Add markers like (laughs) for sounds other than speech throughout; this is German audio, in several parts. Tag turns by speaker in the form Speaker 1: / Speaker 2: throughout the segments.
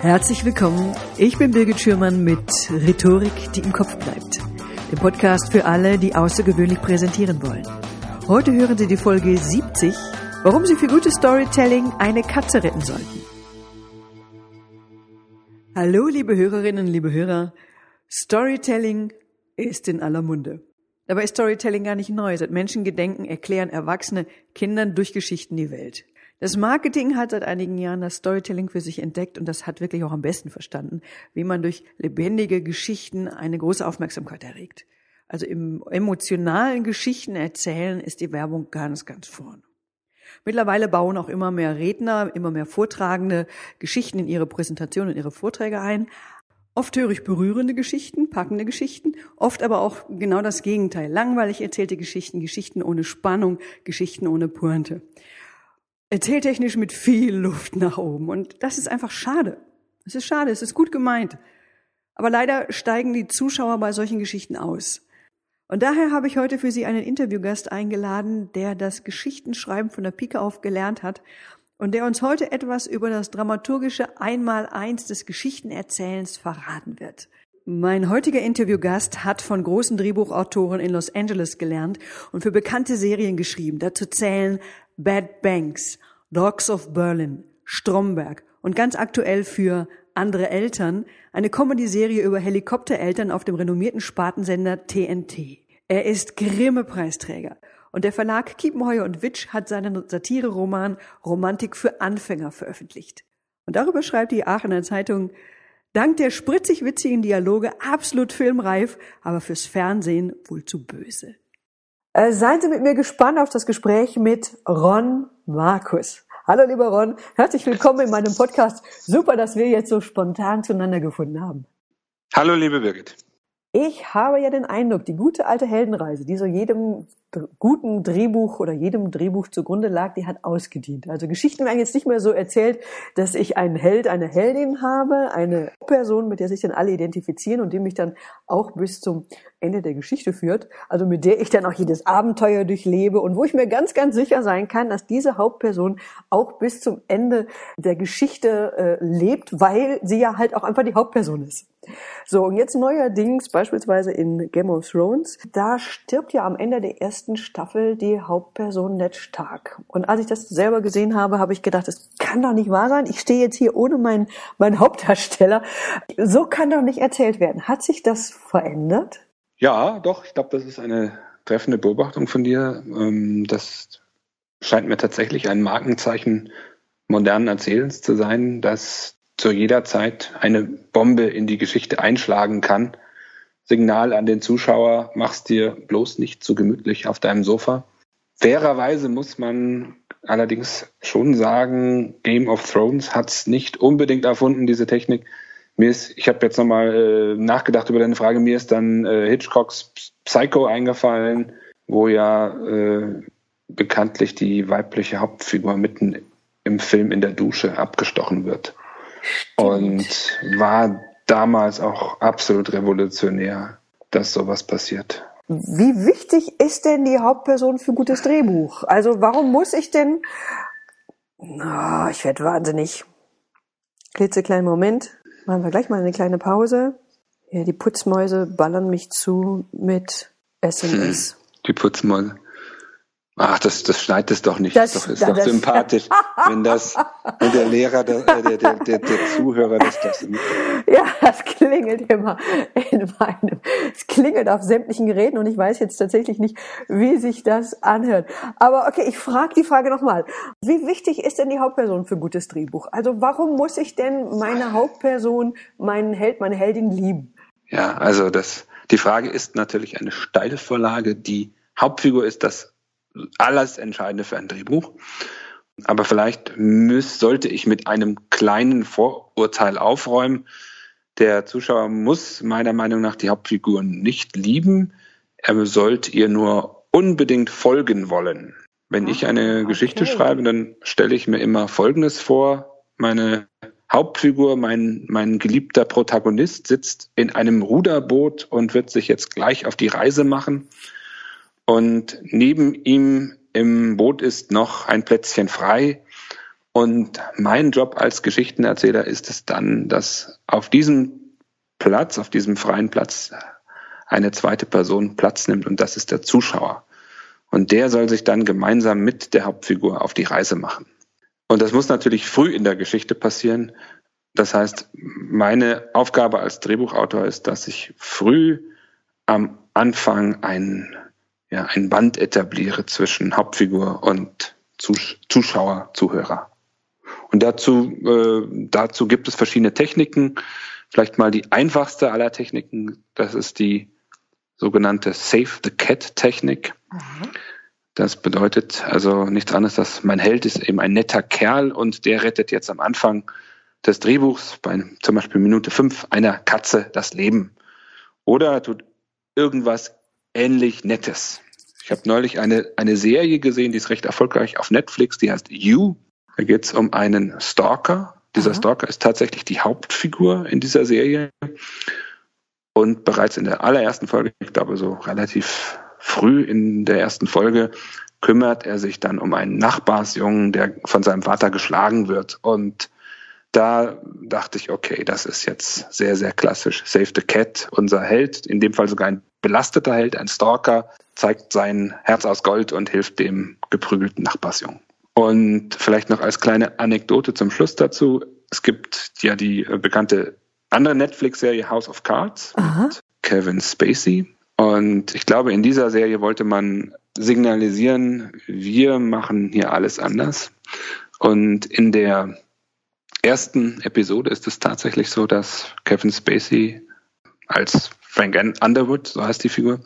Speaker 1: Herzlich willkommen. Ich bin Birgit Schürmann mit Rhetorik, die im Kopf bleibt. Dem Podcast für alle, die außergewöhnlich präsentieren wollen. Heute hören Sie die Folge 70, warum Sie für gutes Storytelling eine Katze retten sollten. Hallo, liebe Hörerinnen, liebe Hörer. Storytelling ist in aller Munde. Dabei ist Storytelling gar nicht neu. Seit Menschengedenken erklären Erwachsene Kindern durch Geschichten die Welt. Das Marketing hat seit einigen Jahren das Storytelling für sich entdeckt und das hat wirklich auch am besten verstanden, wie man durch lebendige Geschichten eine große Aufmerksamkeit erregt. Also im emotionalen Geschichten erzählen ist die Werbung ganz, ganz vorne. Mittlerweile bauen auch immer mehr Redner, immer mehr Vortragende Geschichten in ihre Präsentationen, in ihre Vorträge ein. Oft höre ich berührende Geschichten, packende Geschichten, oft aber auch genau das Gegenteil. Langweilig erzählte Geschichten, Geschichten ohne Spannung, Geschichten ohne Pointe erzähltechnisch mit viel Luft nach oben. Und das ist einfach schade. Es ist schade, es ist gut gemeint. Aber leider steigen die Zuschauer bei solchen Geschichten aus. Und daher habe ich heute für Sie einen Interviewgast eingeladen, der das Geschichtenschreiben von der Pike auf gelernt hat und der uns heute etwas über das dramaturgische Einmaleins des Geschichtenerzählens verraten wird. Mein heutiger Interviewgast hat von großen Drehbuchautoren in Los Angeles gelernt und für bekannte Serien geschrieben. Dazu zählen Bad Banks, Dogs of Berlin, Stromberg und ganz aktuell für andere Eltern eine Comedy-Serie über Helikoptereltern auf dem renommierten Spartensender TNT. Er ist Grimme-Preisträger und der Verlag Kiepenheuer und Witsch hat seinen Satire-Roman Romantik für Anfänger veröffentlicht. Und darüber schreibt die Aachener Zeitung, dank der spritzig witzigen Dialoge absolut filmreif, aber fürs Fernsehen wohl zu böse. Äh, seien Sie mit mir gespannt auf das Gespräch mit Ron Markus. Hallo lieber Ron, herzlich willkommen in meinem Podcast. Super, dass wir jetzt so spontan zueinander gefunden haben.
Speaker 2: Hallo liebe Birgit.
Speaker 1: Ich habe ja den Eindruck, die gute alte Heldenreise, die so jedem guten Drehbuch oder jedem Drehbuch zugrunde lag, die hat ausgedient. Also Geschichten werden jetzt nicht mehr so erzählt, dass ich einen Held, eine Heldin habe, eine Person, mit der sich dann alle identifizieren und die mich dann auch bis zum Ende der Geschichte führt, also mit der ich dann auch jedes Abenteuer durchlebe und wo ich mir ganz, ganz sicher sein kann, dass diese Hauptperson auch bis zum Ende der Geschichte äh, lebt, weil sie ja halt auch einfach die Hauptperson ist. So, und jetzt neuerdings, beispielsweise in Game of Thrones, da stirbt ja am Ende der ersten Staffel die Hauptperson Ned Stark. Und als ich das selber gesehen habe, habe ich gedacht, das kann doch nicht wahr sein. Ich stehe jetzt hier ohne meinen, meinen Hauptdarsteller. So kann doch nicht erzählt werden. Hat sich das verändert?
Speaker 2: Ja, doch. Ich glaube, das ist eine treffende Beobachtung von dir. Ähm, das scheint mir tatsächlich ein Markenzeichen modernen Erzählens zu sein, dass zu jeder Zeit eine Bombe in die Geschichte einschlagen kann. Signal an den Zuschauer, mach's dir bloß nicht zu gemütlich auf deinem Sofa. Fairerweise muss man allerdings schon sagen, Game of Thrones hat's nicht unbedingt erfunden, diese Technik. Mir ist, ich habe jetzt nochmal äh, nachgedacht über deine Frage, mir ist dann äh, Hitchcocks Psycho eingefallen, wo ja äh, bekanntlich die weibliche Hauptfigur mitten im Film in der Dusche abgestochen wird. Und war damals auch absolut revolutionär, dass sowas passiert.
Speaker 1: Wie wichtig ist denn die Hauptperson für gutes Drehbuch? Also warum muss ich denn... Oh, ich werde wahnsinnig. Klitzekleinen Moment. Machen wir gleich mal eine kleine Pause. Ja, die Putzmäuse ballern mich zu mit SMS. Hm,
Speaker 2: die Putzmäuse. Ach, das, das schneidet es doch nicht. Das, das ist doch, ist doch sympathisch, (laughs) wenn das, wenn der Lehrer, der, der, der, der, der Zuhörer das das
Speaker 1: Ja, das klingelt immer in meinem, es klingelt auf sämtlichen Geräten und ich weiß jetzt tatsächlich nicht, wie sich das anhört. Aber okay, ich frage die Frage nochmal. Wie wichtig ist denn die Hauptperson für gutes Drehbuch? Also warum muss ich denn meine Hauptperson, meinen Held, meine Heldin lieben?
Speaker 2: Ja, also das, die Frage ist natürlich eine steile Vorlage. Die Hauptfigur ist das alles Entscheidende für ein Drehbuch. Aber vielleicht müß, sollte ich mit einem kleinen Vorurteil aufräumen. Der Zuschauer muss meiner Meinung nach die Hauptfiguren nicht lieben. Er sollte ihr nur unbedingt folgen wollen. Wenn ich eine okay. Geschichte schreibe, dann stelle ich mir immer Folgendes vor. Meine Hauptfigur, mein, mein geliebter Protagonist sitzt in einem Ruderboot und wird sich jetzt gleich auf die Reise machen. Und neben ihm im Boot ist noch ein Plätzchen frei. Und mein Job als Geschichtenerzähler ist es dann, dass auf diesem Platz, auf diesem freien Platz, eine zweite Person Platz nimmt und das ist der Zuschauer. Und der soll sich dann gemeinsam mit der Hauptfigur auf die Reise machen. Und das muss natürlich früh in der Geschichte passieren. Das heißt, meine Aufgabe als Drehbuchautor ist, dass ich früh am Anfang ein, ja, ein Band etabliere zwischen Hauptfigur und Zuschauer, Zuhörer. Und dazu, äh, dazu gibt es verschiedene Techniken. Vielleicht mal die einfachste aller Techniken, das ist die sogenannte Save the Cat Technik. Mhm. Das bedeutet also nichts anderes, dass mein Held ist eben ein netter Kerl und der rettet jetzt am Anfang des Drehbuchs bei zum Beispiel Minute fünf einer Katze das Leben. Oder tut irgendwas ähnlich Nettes. Ich habe neulich eine, eine Serie gesehen, die ist recht erfolgreich auf Netflix, die heißt You. Da geht es um einen Stalker. Dieser Aha. Stalker ist tatsächlich die Hauptfigur in dieser Serie. Und bereits in der allerersten Folge, ich glaube so relativ früh in der ersten Folge, kümmert er sich dann um einen Nachbarsjungen, der von seinem Vater geschlagen wird. Und da dachte ich, okay, das ist jetzt sehr, sehr klassisch. Save the Cat, unser Held, in dem Fall sogar ein belasteter Held, ein Stalker, zeigt sein Herz aus Gold und hilft dem geprügelten Nachbarsjungen. Und vielleicht noch als kleine Anekdote zum Schluss dazu. Es gibt ja die bekannte andere Netflix-Serie House of Cards Aha. mit Kevin Spacey. Und ich glaube, in dieser Serie wollte man signalisieren, wir machen hier alles anders. Und in der ersten Episode ist es tatsächlich so, dass Kevin Spacey als Frank Underwood, so heißt die Figur,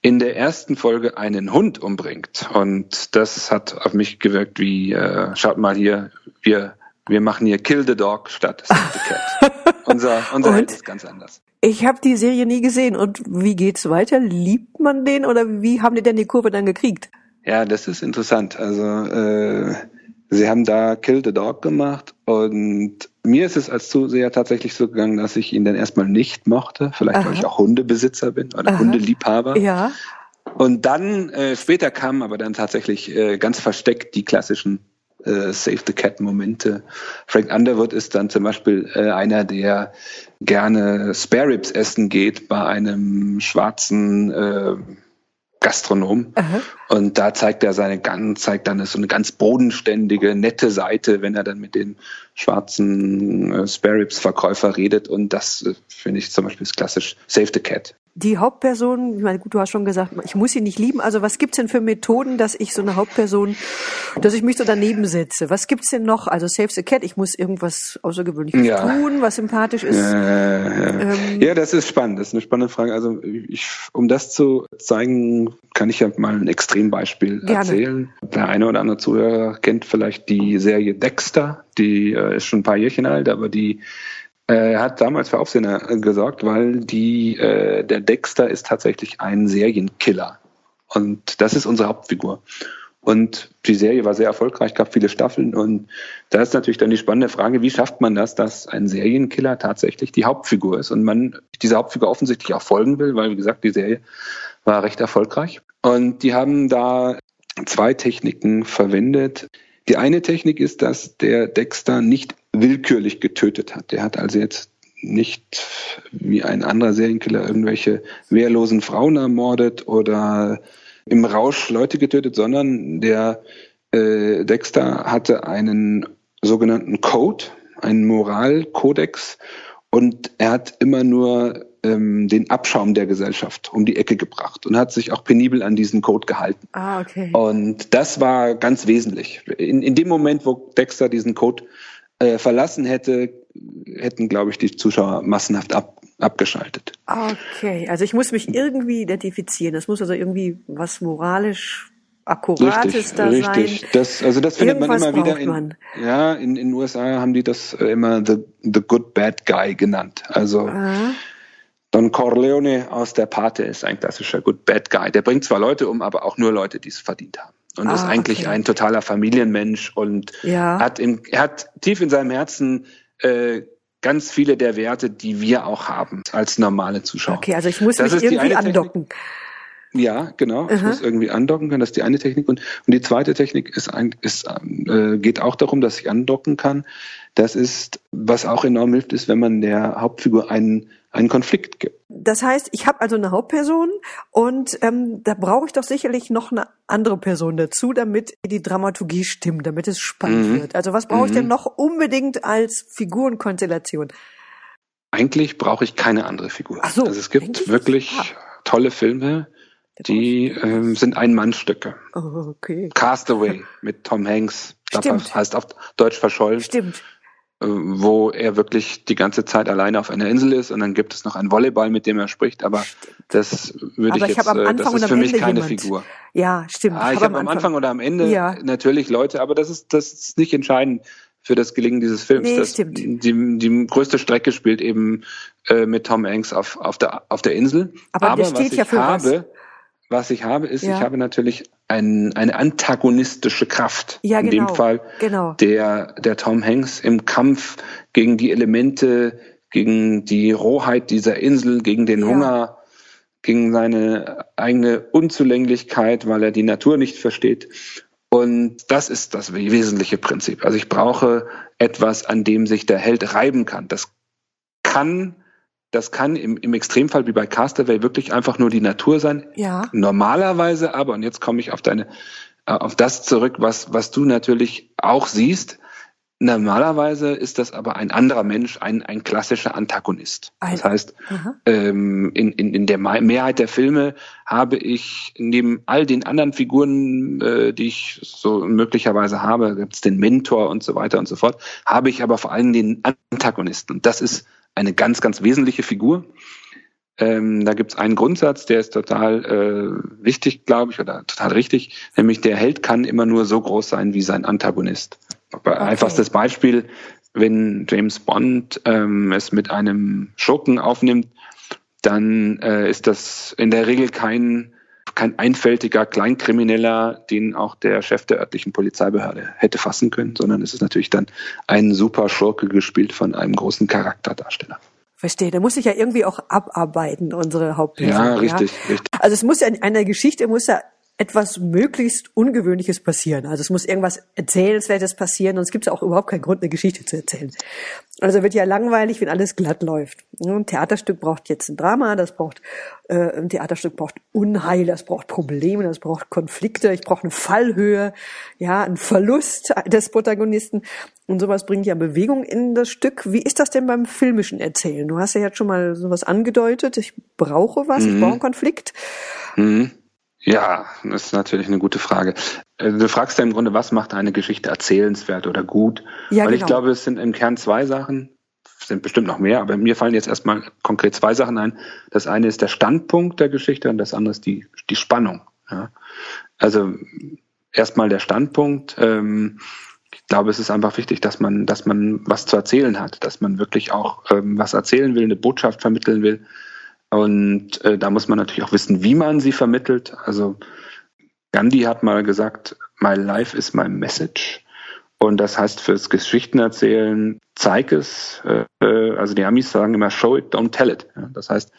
Speaker 2: in der ersten Folge einen Hund umbringt. Und das hat auf mich gewirkt wie, äh, schaut mal hier, wir wir machen hier Kill the Dog statt Save the Cat. (laughs) unser unser Held ist ganz anders.
Speaker 1: Ich habe die Serie nie gesehen. Und wie geht's weiter? Liebt man den oder wie haben die denn die Kurve dann gekriegt?
Speaker 2: Ja, das ist interessant. Also äh, sie haben da Kill the Dog gemacht und mir ist es als Zuseher tatsächlich so gegangen, dass ich ihn dann erstmal nicht mochte. Vielleicht, Aha. weil ich auch Hundebesitzer bin oder Aha. Hundeliebhaber.
Speaker 1: Ja.
Speaker 2: Und dann, äh, später kamen aber dann tatsächlich äh, ganz versteckt die klassischen äh, Save the Cat Momente. Frank Underwood ist dann zum Beispiel äh, einer, der gerne Spare Ribs essen geht bei einem schwarzen äh, Gastronom. Aha. Und da zeigt er seine ganz, zeigt dann so eine ganz bodenständige, nette Seite, wenn er dann mit den schwarzen äh, Spare Ribs Verkäufer redet. Und das äh, finde ich zum Beispiel ist klassisch Save the Cat
Speaker 1: die Hauptperson, ich meine, gut, du hast schon gesagt, ich muss sie nicht lieben. Also was gibt's denn für Methoden, dass ich so eine Hauptperson, dass ich mich so daneben setze? Was gibt's denn noch? Also Save the Cat, ich muss irgendwas Außergewöhnliches ja. tun, was sympathisch ist.
Speaker 2: Ja, ja. Ähm, ja, das ist spannend. Das ist eine spannende Frage. Also ich, um das zu zeigen, kann ich ja mal ein Extrembeispiel Gerne. erzählen. Der eine oder andere Zuhörer kennt vielleicht die Serie Dexter. Die äh, ist schon ein paar Jährchen alt, aber die äh, er hat damals für Aufsehen äh, gesorgt, weil die, äh, der Dexter ist tatsächlich ein Serienkiller. Und das ist unsere Hauptfigur. Und die Serie war sehr erfolgreich, gab viele Staffeln. Und da ist natürlich dann die spannende Frage, wie schafft man das, dass ein Serienkiller tatsächlich die Hauptfigur ist und man dieser Hauptfigur offensichtlich auch folgen will, weil, wie gesagt, die Serie war recht erfolgreich. Und die haben da zwei Techniken verwendet. Die eine Technik ist, dass der Dexter nicht willkürlich getötet hat. Der hat also jetzt nicht wie ein anderer Serienkiller irgendwelche wehrlosen Frauen ermordet oder im Rausch Leute getötet, sondern der äh, Dexter hatte einen sogenannten Code, einen Moralkodex und er hat immer nur ähm, den Abschaum der Gesellschaft um die Ecke gebracht und hat sich auch penibel an diesen Code gehalten.
Speaker 1: Ah, okay.
Speaker 2: Und das war ganz wesentlich. In, in dem Moment, wo Dexter diesen Code äh, verlassen hätte, hätten, glaube ich, die Zuschauer massenhaft ab, abgeschaltet.
Speaker 1: Okay, also ich muss mich irgendwie identifizieren. Das muss also irgendwie was moralisch Akkurates
Speaker 2: richtig,
Speaker 1: da
Speaker 2: richtig. sein. Richtig, das, also das findet Irgendwas man immer wieder in, man. ja, in, den USA haben die das äh, immer the, the good bad guy genannt. Also Aha. Don Corleone aus der Pate ist ein klassischer good bad guy. Der bringt zwar Leute um, aber auch nur Leute, die es verdient haben und ah, ist eigentlich okay. ein totaler Familienmensch und ja. hat, im, er hat tief in seinem Herzen äh, ganz viele der Werte, die wir auch haben als normale Zuschauer.
Speaker 1: Okay, also ich muss das mich irgendwie andocken.
Speaker 2: Ja, genau. Aha. Ich muss irgendwie andocken können. Das ist die eine Technik. Und, und die zweite Technik ist, ein, ist äh, geht auch darum, dass ich andocken kann. Das ist, was auch enorm hilft, ist, wenn man der Hauptfigur einen, einen Konflikt gibt.
Speaker 1: Das heißt, ich habe also eine Hauptperson und ähm, da brauche ich doch sicherlich noch eine andere Person dazu, damit die Dramaturgie stimmt, damit es spannend mhm. wird. Also was brauche ich denn mhm. noch unbedingt als Figurenkonstellation?
Speaker 2: Eigentlich brauche ich keine andere Figur. Ach so, also es gibt wirklich ah. tolle Filme, die ähm, sind Ein-Mann-Stücke. Oh, okay. Castaway mit Tom Hanks. Stimmt. heißt auf Deutsch verschollen.
Speaker 1: Stimmt.
Speaker 2: Äh, wo er wirklich die ganze Zeit alleine auf einer Insel ist und dann gibt es noch einen Volleyball, mit dem er spricht, aber das würde aber ich jetzt, ich äh, das ist für mich Ende keine jemand. Figur.
Speaker 1: Ja, stimmt.
Speaker 2: Ah, ich habe am Anfang oder am Ende ja. natürlich Leute, aber das ist, das ist nicht entscheidend für das Gelingen dieses Films. Nee, das, stimmt. Die, die größte Strecke spielt eben äh, mit Tom Hanks auf, auf, der, auf der Insel.
Speaker 1: Aber, aber was ich ja habe,
Speaker 2: was was ich habe, ist, ja. ich habe natürlich ein, eine antagonistische Kraft. Ja, genau. In dem genau. Fall genau. der, der Tom Hanks im Kampf gegen die Elemente, gegen die Rohheit dieser Insel, gegen den ja. Hunger, gegen seine eigene Unzulänglichkeit, weil er die Natur nicht versteht. Und das ist das wesentliche Prinzip. Also ich brauche etwas, an dem sich der Held reiben kann. Das kann das kann im, im Extremfall wie bei Castaway wirklich einfach nur die Natur sein.
Speaker 1: Ja.
Speaker 2: Normalerweise aber, und jetzt komme ich auf deine, äh, auf das zurück, was, was du natürlich auch siehst. Normalerweise ist das aber ein anderer Mensch, ein, ein klassischer Antagonist. Das heißt, ähm, in, in, in der Mehrheit der Filme habe ich neben all den anderen Figuren, äh, die ich so möglicherweise habe, gibt es den Mentor und so weiter und so fort, habe ich aber vor allem den Antagonisten. Und das ist eine ganz, ganz wesentliche Figur. Ähm, da gibt es einen Grundsatz, der ist total äh, wichtig, glaube ich, oder total richtig, nämlich der Held kann immer nur so groß sein wie sein Antagonist. Okay. Einfachstes Beispiel, wenn James Bond ähm, es mit einem Schurken aufnimmt, dann äh, ist das in der Regel kein, kein einfältiger Kleinkrimineller, den auch der Chef der örtlichen Polizeibehörde hätte fassen können, sondern es ist natürlich dann ein super Schurke gespielt von einem großen Charakterdarsteller.
Speaker 1: Verstehe, da muss ich ja irgendwie auch abarbeiten, unsere Hauptperson.
Speaker 2: Ja, richtig, ja. richtig.
Speaker 1: Also es muss ja in einer Geschichte muss ja etwas möglichst Ungewöhnliches passieren. Also es muss irgendwas Erzählenswertes passieren, sonst gibt es auch überhaupt keinen Grund, eine Geschichte zu erzählen. Also wird ja langweilig, wenn alles glatt läuft. Ein Theaterstück braucht jetzt ein Drama, das braucht äh, ein Theaterstück braucht Unheil, das braucht Probleme, das braucht Konflikte, ich brauche eine Fallhöhe, ja, einen Verlust des Protagonisten und sowas bringt ja Bewegung in das Stück. Wie ist das denn beim filmischen Erzählen? Du hast ja jetzt schon mal sowas angedeutet. Ich brauche was, mhm. ich brauche einen Konflikt.
Speaker 2: Mhm. Ja, das ist natürlich eine gute Frage. Äh, du fragst ja im Grunde, was macht eine Geschichte erzählenswert oder gut? Ja, Weil genau. ich glaube, es sind im Kern zwei Sachen, sind bestimmt noch mehr, aber mir fallen jetzt erstmal konkret zwei Sachen ein. Das eine ist der Standpunkt der Geschichte und das andere ist die, die Spannung. Ja. Also erstmal der Standpunkt. Ähm, ich glaube, es ist einfach wichtig, dass man, dass man was zu erzählen hat, dass man wirklich auch ähm, was erzählen will, eine Botschaft vermitteln will und äh, da muss man natürlich auch wissen, wie man sie vermittelt. Also Gandhi hat mal gesagt, My life is my message. Und das heißt fürs Geschichtenerzählen, zeig es. Äh, also die Amis sagen immer, show it, don't tell it. Ja, das heißt,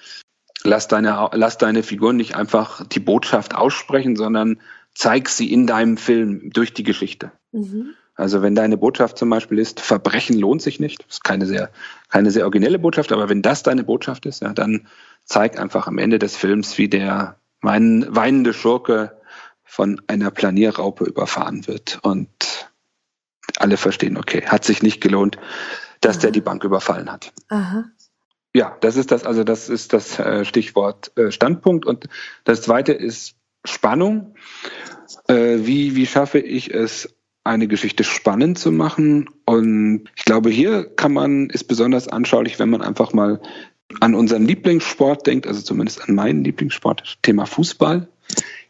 Speaker 2: lass deine, lass deine Figuren nicht einfach die Botschaft aussprechen, sondern zeig sie in deinem Film durch die Geschichte. Mhm. Also wenn deine Botschaft zum Beispiel ist, Verbrechen lohnt sich nicht, das ist keine sehr, keine sehr originelle Botschaft, aber wenn das deine Botschaft ist, ja, dann zeigt einfach am Ende des Films, wie der weinende Schurke von einer Planierraupe überfahren wird und alle verstehen, okay, hat sich nicht gelohnt, dass Aha. der die Bank überfallen hat. Aha. Ja, das ist das, also das ist das äh, Stichwort äh, Standpunkt. Und das zweite ist Spannung. Äh, wie, wie schaffe ich es, eine Geschichte spannend zu machen? Und ich glaube, hier kann man, ist besonders anschaulich, wenn man einfach mal an unseren Lieblingssport denkt, also zumindest an meinen Lieblingssport, Thema Fußball.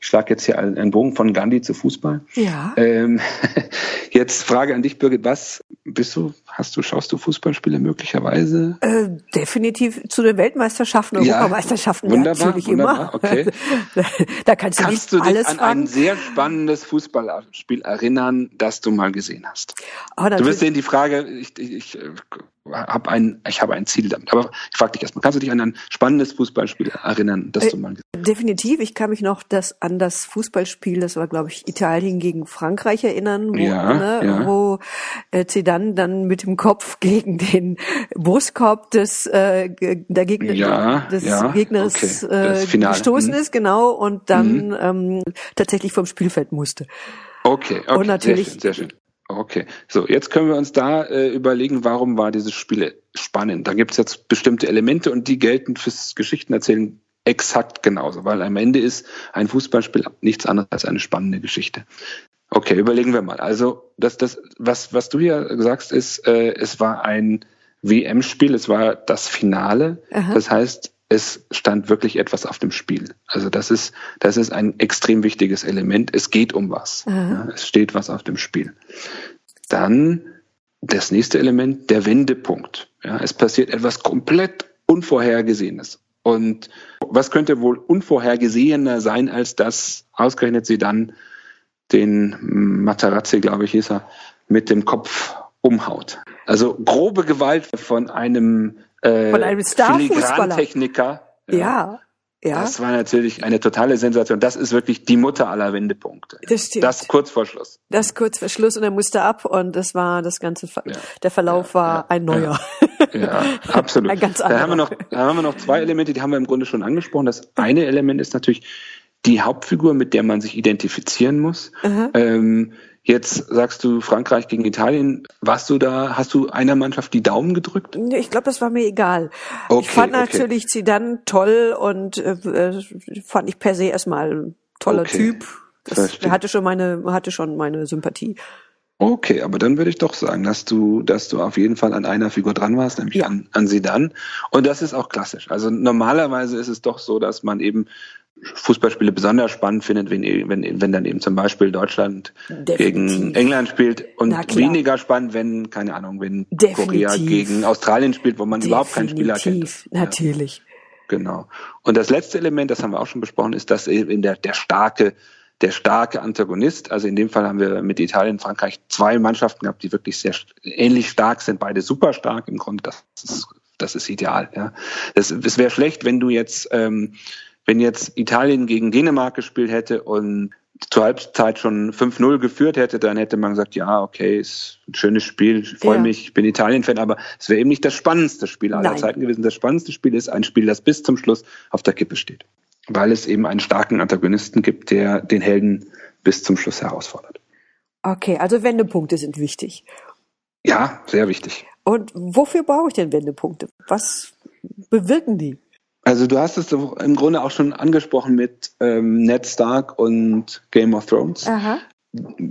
Speaker 2: Ich schlage jetzt hier einen Bogen von Gandhi zu Fußball.
Speaker 1: Ja.
Speaker 2: Ähm, (laughs) jetzt Frage an dich, Birgit, was bist du, hast du, schaust du Fußballspiele möglicherweise?
Speaker 1: Äh, definitiv zu den Weltmeisterschaften, ja, Europameisterschaften
Speaker 2: wunderbar, natürlich wunderbar,
Speaker 1: immer. Okay. (laughs) da kannst du
Speaker 2: kannst
Speaker 1: du
Speaker 2: dich an
Speaker 1: fragen.
Speaker 2: ein sehr spannendes Fußballspiel erinnern, das du mal gesehen hast. Oh, du wirst sehen, die Frage, ich, ich, ich habe ein, ich habe ein Ziel damit. Aber ich frage dich erstmal, kannst du dich an ein spannendes Fußballspiel erinnern, das
Speaker 1: äh,
Speaker 2: du mal
Speaker 1: Definitiv. Ich kann mich noch das, an das Fußballspiel, das war, glaube ich, Italien gegen Frankreich erinnern, wo,
Speaker 2: ja,
Speaker 1: ne,
Speaker 2: ja.
Speaker 1: wo äh, Zidane dann mit dem Kopf (laughs) gegen den Brustkorb des, äh, der Gegner,
Speaker 2: ja,
Speaker 1: des Gegners
Speaker 2: okay.
Speaker 1: äh, gestoßen
Speaker 2: mhm.
Speaker 1: ist, genau, und dann mhm. ähm, tatsächlich vom Spielfeld musste.
Speaker 2: Okay, okay,
Speaker 1: und natürlich,
Speaker 2: sehr schön, sehr schön. Okay, so jetzt können wir uns da äh, überlegen, warum war dieses Spiel spannend. Da gibt es jetzt bestimmte Elemente und die gelten fürs Geschichtenerzählen exakt genauso, weil am Ende ist ein Fußballspiel nichts anderes als eine spannende Geschichte. Okay, überlegen wir mal. Also das, das, was, was du hier sagst, ist, äh, es war ein WM-Spiel, es war das Finale. Aha. Das heißt, es stand wirklich etwas auf dem Spiel. Also das ist, das ist ein extrem wichtiges Element. Es geht um was. Ja, es steht was auf dem Spiel. Dann das nächste Element, der Wendepunkt. Ja, es passiert etwas komplett Unvorhergesehenes. Und was könnte wohl unvorhergesehener sein, als dass ausgerechnet sie dann den Matarazzi, glaube ich, hieß er, mit dem Kopf umhaut. Also grobe Gewalt von einem
Speaker 1: äh, von einem
Speaker 2: Filigrantechniker.
Speaker 1: Ja. ja. Ja.
Speaker 2: Das war natürlich eine totale Sensation. Das ist wirklich die Mutter aller Wendepunkte.
Speaker 1: Das stimmt.
Speaker 2: Das kurz vor Schluss.
Speaker 1: Das kurz vor Schluss und er musste ab und das war das ganze, Ver ja. der Verlauf ja, war ein neuer. (laughs)
Speaker 2: Ja, absolut.
Speaker 1: ein ganz
Speaker 2: da haben wir noch, da haben wir noch zwei Elemente, die haben wir im Grunde schon angesprochen. Das eine Element ist natürlich die Hauptfigur, mit der man sich identifizieren muss. Ähm, Jetzt sagst du Frankreich gegen Italien. Warst du da, hast du einer Mannschaft die Daumen gedrückt?
Speaker 1: Ich glaube, das war mir egal. Okay, ich fand natürlich okay. Zidane toll und äh, fand ich per se erstmal toller okay, Typ. Das hatte schon meine, hatte schon meine Sympathie.
Speaker 2: Okay, aber dann würde ich doch sagen, dass du, dass du auf jeden Fall an einer Figur dran warst, nämlich ja. an, an Sidan. Und das ist auch klassisch. Also normalerweise ist es doch so, dass man eben Fußballspiele besonders spannend findet, wenn, wenn, wenn dann eben zum Beispiel Deutschland Definitiv. gegen England spielt und weniger spannend, wenn, keine Ahnung, wenn Definitiv. Korea gegen Australien spielt, wo man Definitiv. überhaupt keinen Spieler kennt.
Speaker 1: Natürlich. Ja.
Speaker 2: Genau. Und das letzte Element, das haben wir auch schon besprochen, ist, dass eben der, der starke der starke Antagonist. Also in dem Fall haben wir mit Italien und Frankreich zwei Mannschaften gehabt, die wirklich sehr ähnlich stark sind, beide super stark im Grunde. Das ist, das ist ideal. Ja. Das, es wäre schlecht, wenn du jetzt, ähm, wenn jetzt Italien gegen Dänemark gespielt hätte und zur Halbzeit schon 5-0 geführt hätte, dann hätte man gesagt, ja, okay, ist ein schönes Spiel, ich freue ja. mich, ich bin Italien-Fan, aber es wäre eben nicht das spannendste Spiel aller Nein. Zeiten gewesen. Das spannendste Spiel ist ein Spiel, das bis zum Schluss auf der Kippe steht weil es eben einen starken Antagonisten gibt, der den Helden bis zum Schluss herausfordert.
Speaker 1: Okay, also Wendepunkte sind wichtig.
Speaker 2: Ja, sehr wichtig.
Speaker 1: Und wofür brauche ich denn Wendepunkte? Was bewirken die?
Speaker 2: Also du hast es im Grunde auch schon angesprochen mit ähm, Ned Stark und Game of Thrones.
Speaker 1: Aha.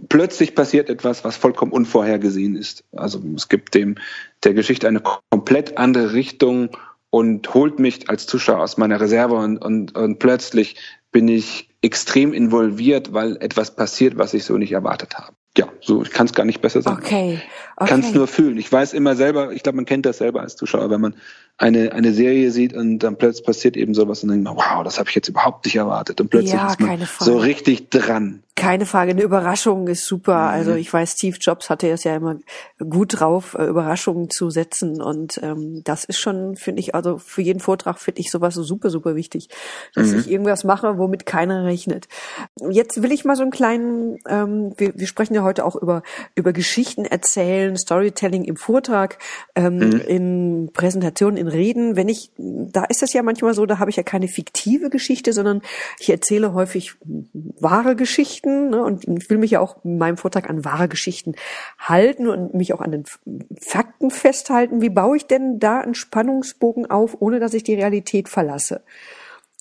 Speaker 2: Plötzlich passiert etwas, was vollkommen unvorhergesehen ist. Also es gibt dem der Geschichte eine komplett andere Richtung und holt mich als Zuschauer aus meiner Reserve und, und, und plötzlich bin ich extrem involviert, weil etwas passiert, was ich so nicht erwartet habe. Ja, so ich kann es gar nicht besser sagen.
Speaker 1: Okay. okay.
Speaker 2: Kann es nur fühlen. Ich weiß immer selber, ich glaube, man kennt das selber als Zuschauer, wenn man eine, eine Serie sieht und dann plötzlich passiert eben sowas und dann denkt man, wow, das habe ich jetzt überhaupt nicht erwartet. Und plötzlich
Speaker 1: ja,
Speaker 2: ist man so richtig dran.
Speaker 1: Keine Frage, eine Überraschung ist super. Mhm. Also ich weiß, Steve Jobs hatte es ja immer gut drauf, äh, Überraschungen zu setzen. Und ähm, das ist schon, finde ich, also für jeden Vortrag finde ich sowas super, super wichtig, dass mhm. ich irgendwas mache, womit keiner rechnet. Jetzt will ich mal so einen kleinen, ähm, wir, wir sprechen ja heute auch über, über Geschichten erzählen, Storytelling im Vortrag, ähm, mhm. in Präsentationen, in Reden. Wenn ich, da ist es ja manchmal so, da habe ich ja keine fiktive Geschichte, sondern ich erzähle häufig wahre Geschichten Geschichten ne, und ich will mich ja auch in meinem Vortrag an wahre Geschichten halten und mich auch an den Fakten festhalten. Wie baue ich denn da einen Spannungsbogen auf, ohne dass ich die Realität verlasse?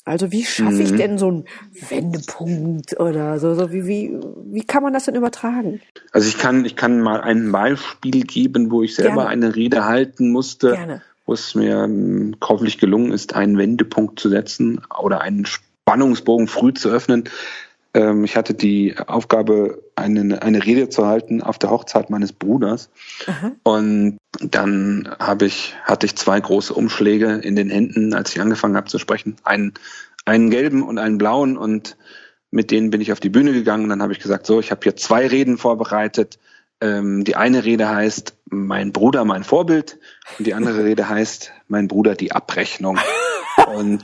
Speaker 1: Also wie schaffe ich mhm. denn so einen Wendepunkt oder so, so wie, wie, wie kann man das denn übertragen?
Speaker 2: Also ich kann, ich kann mal ein Beispiel geben, wo ich selber Gerne. eine Rede halten musste, Gerne. Wo es mir um, hoffentlich gelungen ist, einen Wendepunkt zu setzen oder einen Spannungsbogen früh zu öffnen. Ähm, ich hatte die Aufgabe, eine, eine Rede zu halten auf der Hochzeit meines Bruders. Aha. Und dann habe ich, hatte ich zwei große Umschläge in den Händen, als ich angefangen habe zu sprechen. Einen, einen gelben und einen blauen. Und mit denen bin ich auf die Bühne gegangen. Dann habe ich gesagt, so, ich habe hier zwei Reden vorbereitet. Ähm, die eine Rede heißt Mein Bruder, mein Vorbild und die andere Rede heißt Mein Bruder, die Abrechnung. Und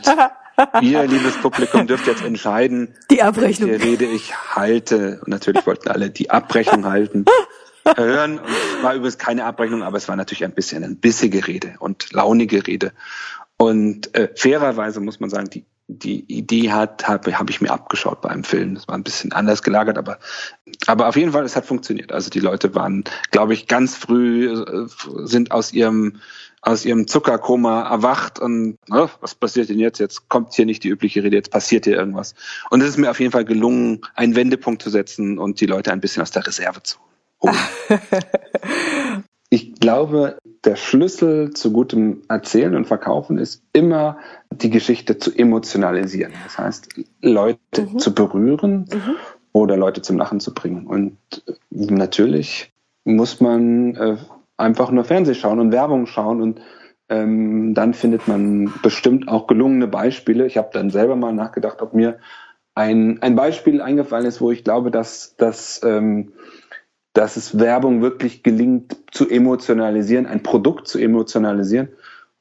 Speaker 2: ihr, liebes Publikum, dürft jetzt entscheiden,
Speaker 1: die Abrechnung.
Speaker 2: welche Rede ich halte. Und natürlich wollten alle die Abrechnung halten. Hören. Und es war übrigens keine Abrechnung, aber es war natürlich ein bisschen eine bissige Rede und launige Rede. Und äh, fairerweise muss man sagen, die die Idee hat, habe hab ich mir abgeschaut bei einem Film. Das war ein bisschen anders gelagert, aber, aber auf jeden Fall, es hat funktioniert. Also die Leute waren, glaube ich, ganz früh, äh, sind aus ihrem, aus ihrem Zuckerkoma erwacht und oh, was passiert denn jetzt? Jetzt kommt hier nicht die übliche Rede, jetzt passiert hier irgendwas. Und es ist mir auf jeden Fall gelungen, einen Wendepunkt zu setzen und die Leute ein bisschen aus der Reserve zu holen. (laughs) Ich glaube, der Schlüssel zu gutem Erzählen und Verkaufen ist immer die Geschichte zu emotionalisieren. Das heißt, Leute mhm. zu berühren mhm. oder Leute zum Lachen zu bringen. Und natürlich muss man äh, einfach nur Fernseh schauen und Werbung schauen und ähm, dann findet man bestimmt auch gelungene Beispiele. Ich habe dann selber mal nachgedacht, ob mir ein, ein Beispiel eingefallen ist, wo ich glaube, dass, dass ähm, dass es Werbung wirklich gelingt zu emotionalisieren, ein Produkt zu emotionalisieren.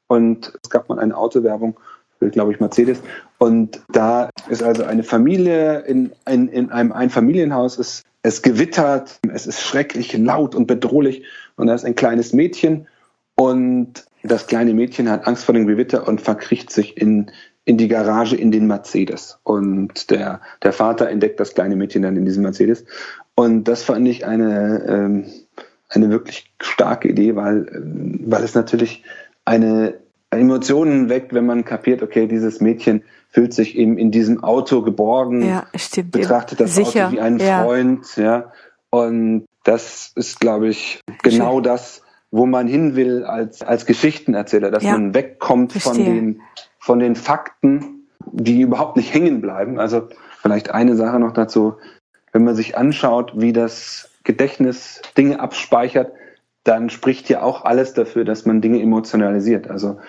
Speaker 2: Und es gab mal eine Autowerbung für, glaube ich, Mercedes. Und da ist also eine Familie in, in, in einem Einfamilienhaus, es, es gewittert, es ist schrecklich laut und bedrohlich. Und da ist ein kleines Mädchen und das kleine Mädchen hat Angst vor dem Gewitter und verkriecht sich in, in die Garage in den Mercedes. Und der, der Vater entdeckt das kleine Mädchen dann in diesem Mercedes. Und das fand ich eine, ähm, eine wirklich starke Idee, weil, ähm, weil es natürlich eine Emotionen weckt, wenn man kapiert, okay, dieses Mädchen fühlt sich eben in diesem Auto geborgen,
Speaker 1: ja, stimmt,
Speaker 2: betrachtet das Sicher. Auto wie einen ja. Freund, ja. Und das ist, glaube ich, genau Schön. das, wo man hin will als, als Geschichtenerzähler, dass ja. man wegkommt Verstehe. von den, von den Fakten, die überhaupt nicht hängen bleiben. Also vielleicht eine Sache noch dazu wenn man sich anschaut, wie das Gedächtnis Dinge abspeichert, dann spricht ja auch alles dafür, dass man Dinge emotionalisiert. Also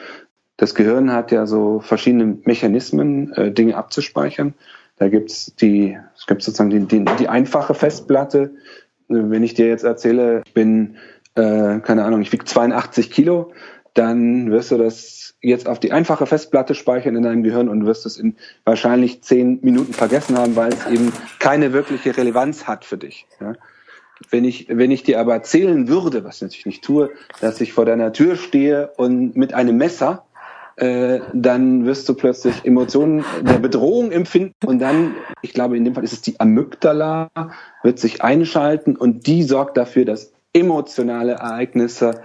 Speaker 2: das Gehirn hat ja so verschiedene Mechanismen, äh, Dinge abzuspeichern. Da gibt's die, es gibt sozusagen die, die, die einfache Festplatte. Wenn ich dir jetzt erzähle, ich bin, äh, keine Ahnung, ich wiege 82 Kilo, dann wirst du das jetzt auf die einfache Festplatte speichern in deinem Gehirn und wirst es in wahrscheinlich zehn Minuten vergessen haben, weil es eben keine wirkliche Relevanz hat für dich. Ja. Wenn ich, wenn ich dir aber erzählen würde, was ich natürlich nicht tue, dass ich vor deiner Tür stehe und mit einem Messer, äh, dann wirst du plötzlich Emotionen der Bedrohung empfinden und dann, ich glaube, in dem Fall ist es die Amygdala, wird sich einschalten und die sorgt dafür, dass emotionale Ereignisse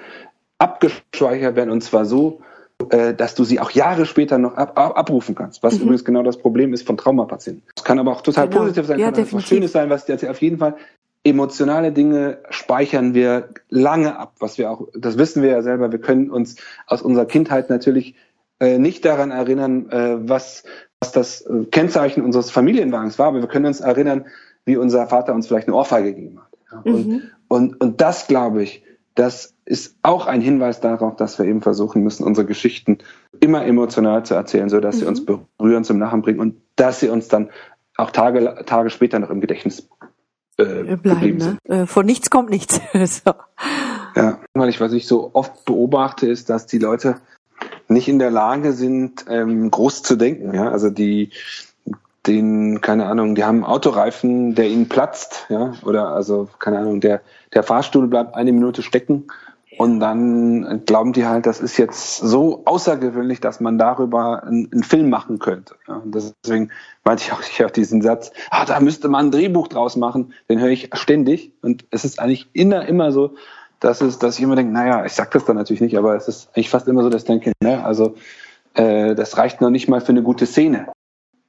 Speaker 2: abgespeichert werden und zwar so, äh, dass du sie auch Jahre später noch ab, ab, abrufen kannst. Was mhm. übrigens genau das Problem ist von Traumapatienten. Es kann aber auch total genau. positiv sein, ja, kann was Schönes sein, was dir auf jeden Fall emotionale Dinge speichern wir lange ab, was wir auch, das wissen wir ja selber, wir können uns aus unserer Kindheit natürlich äh, nicht daran erinnern, äh, was, was das äh, Kennzeichen unseres Familienwagens war, aber wir können uns erinnern, wie unser Vater uns vielleicht eine Ohrfeige gegeben hat. Ja, und, mhm. und, und das, glaube ich, das ist auch ein Hinweis darauf, dass wir eben versuchen müssen, unsere Geschichten immer emotional zu erzählen, so dass mhm. sie uns berühren, zum Lachen bringen und dass sie uns dann auch Tage, Tage später noch im Gedächtnis äh, bleiben. Ne?
Speaker 1: Äh, von nichts kommt nichts. (laughs)
Speaker 2: so. Ja, weil ich, was ich so oft beobachte, ist, dass die Leute nicht in der Lage sind, ähm, groß zu denken. Ja, also die den, keine Ahnung, die haben einen Autoreifen, der ihnen platzt, ja, oder also, keine Ahnung, der, der Fahrstuhl bleibt eine Minute stecken und dann glauben die halt, das ist jetzt so außergewöhnlich, dass man darüber einen, einen Film machen könnte. Ja, und deswegen meinte ich auch, ich auch diesen Satz, ah, da müsste man ein Drehbuch draus machen, den höre ich ständig und es ist eigentlich immer, immer so, dass, es, dass ich immer denke, naja, ich sag das dann natürlich nicht, aber es ist eigentlich fast immer so, dass ich denke, naja, also äh, das reicht noch nicht mal für eine gute Szene.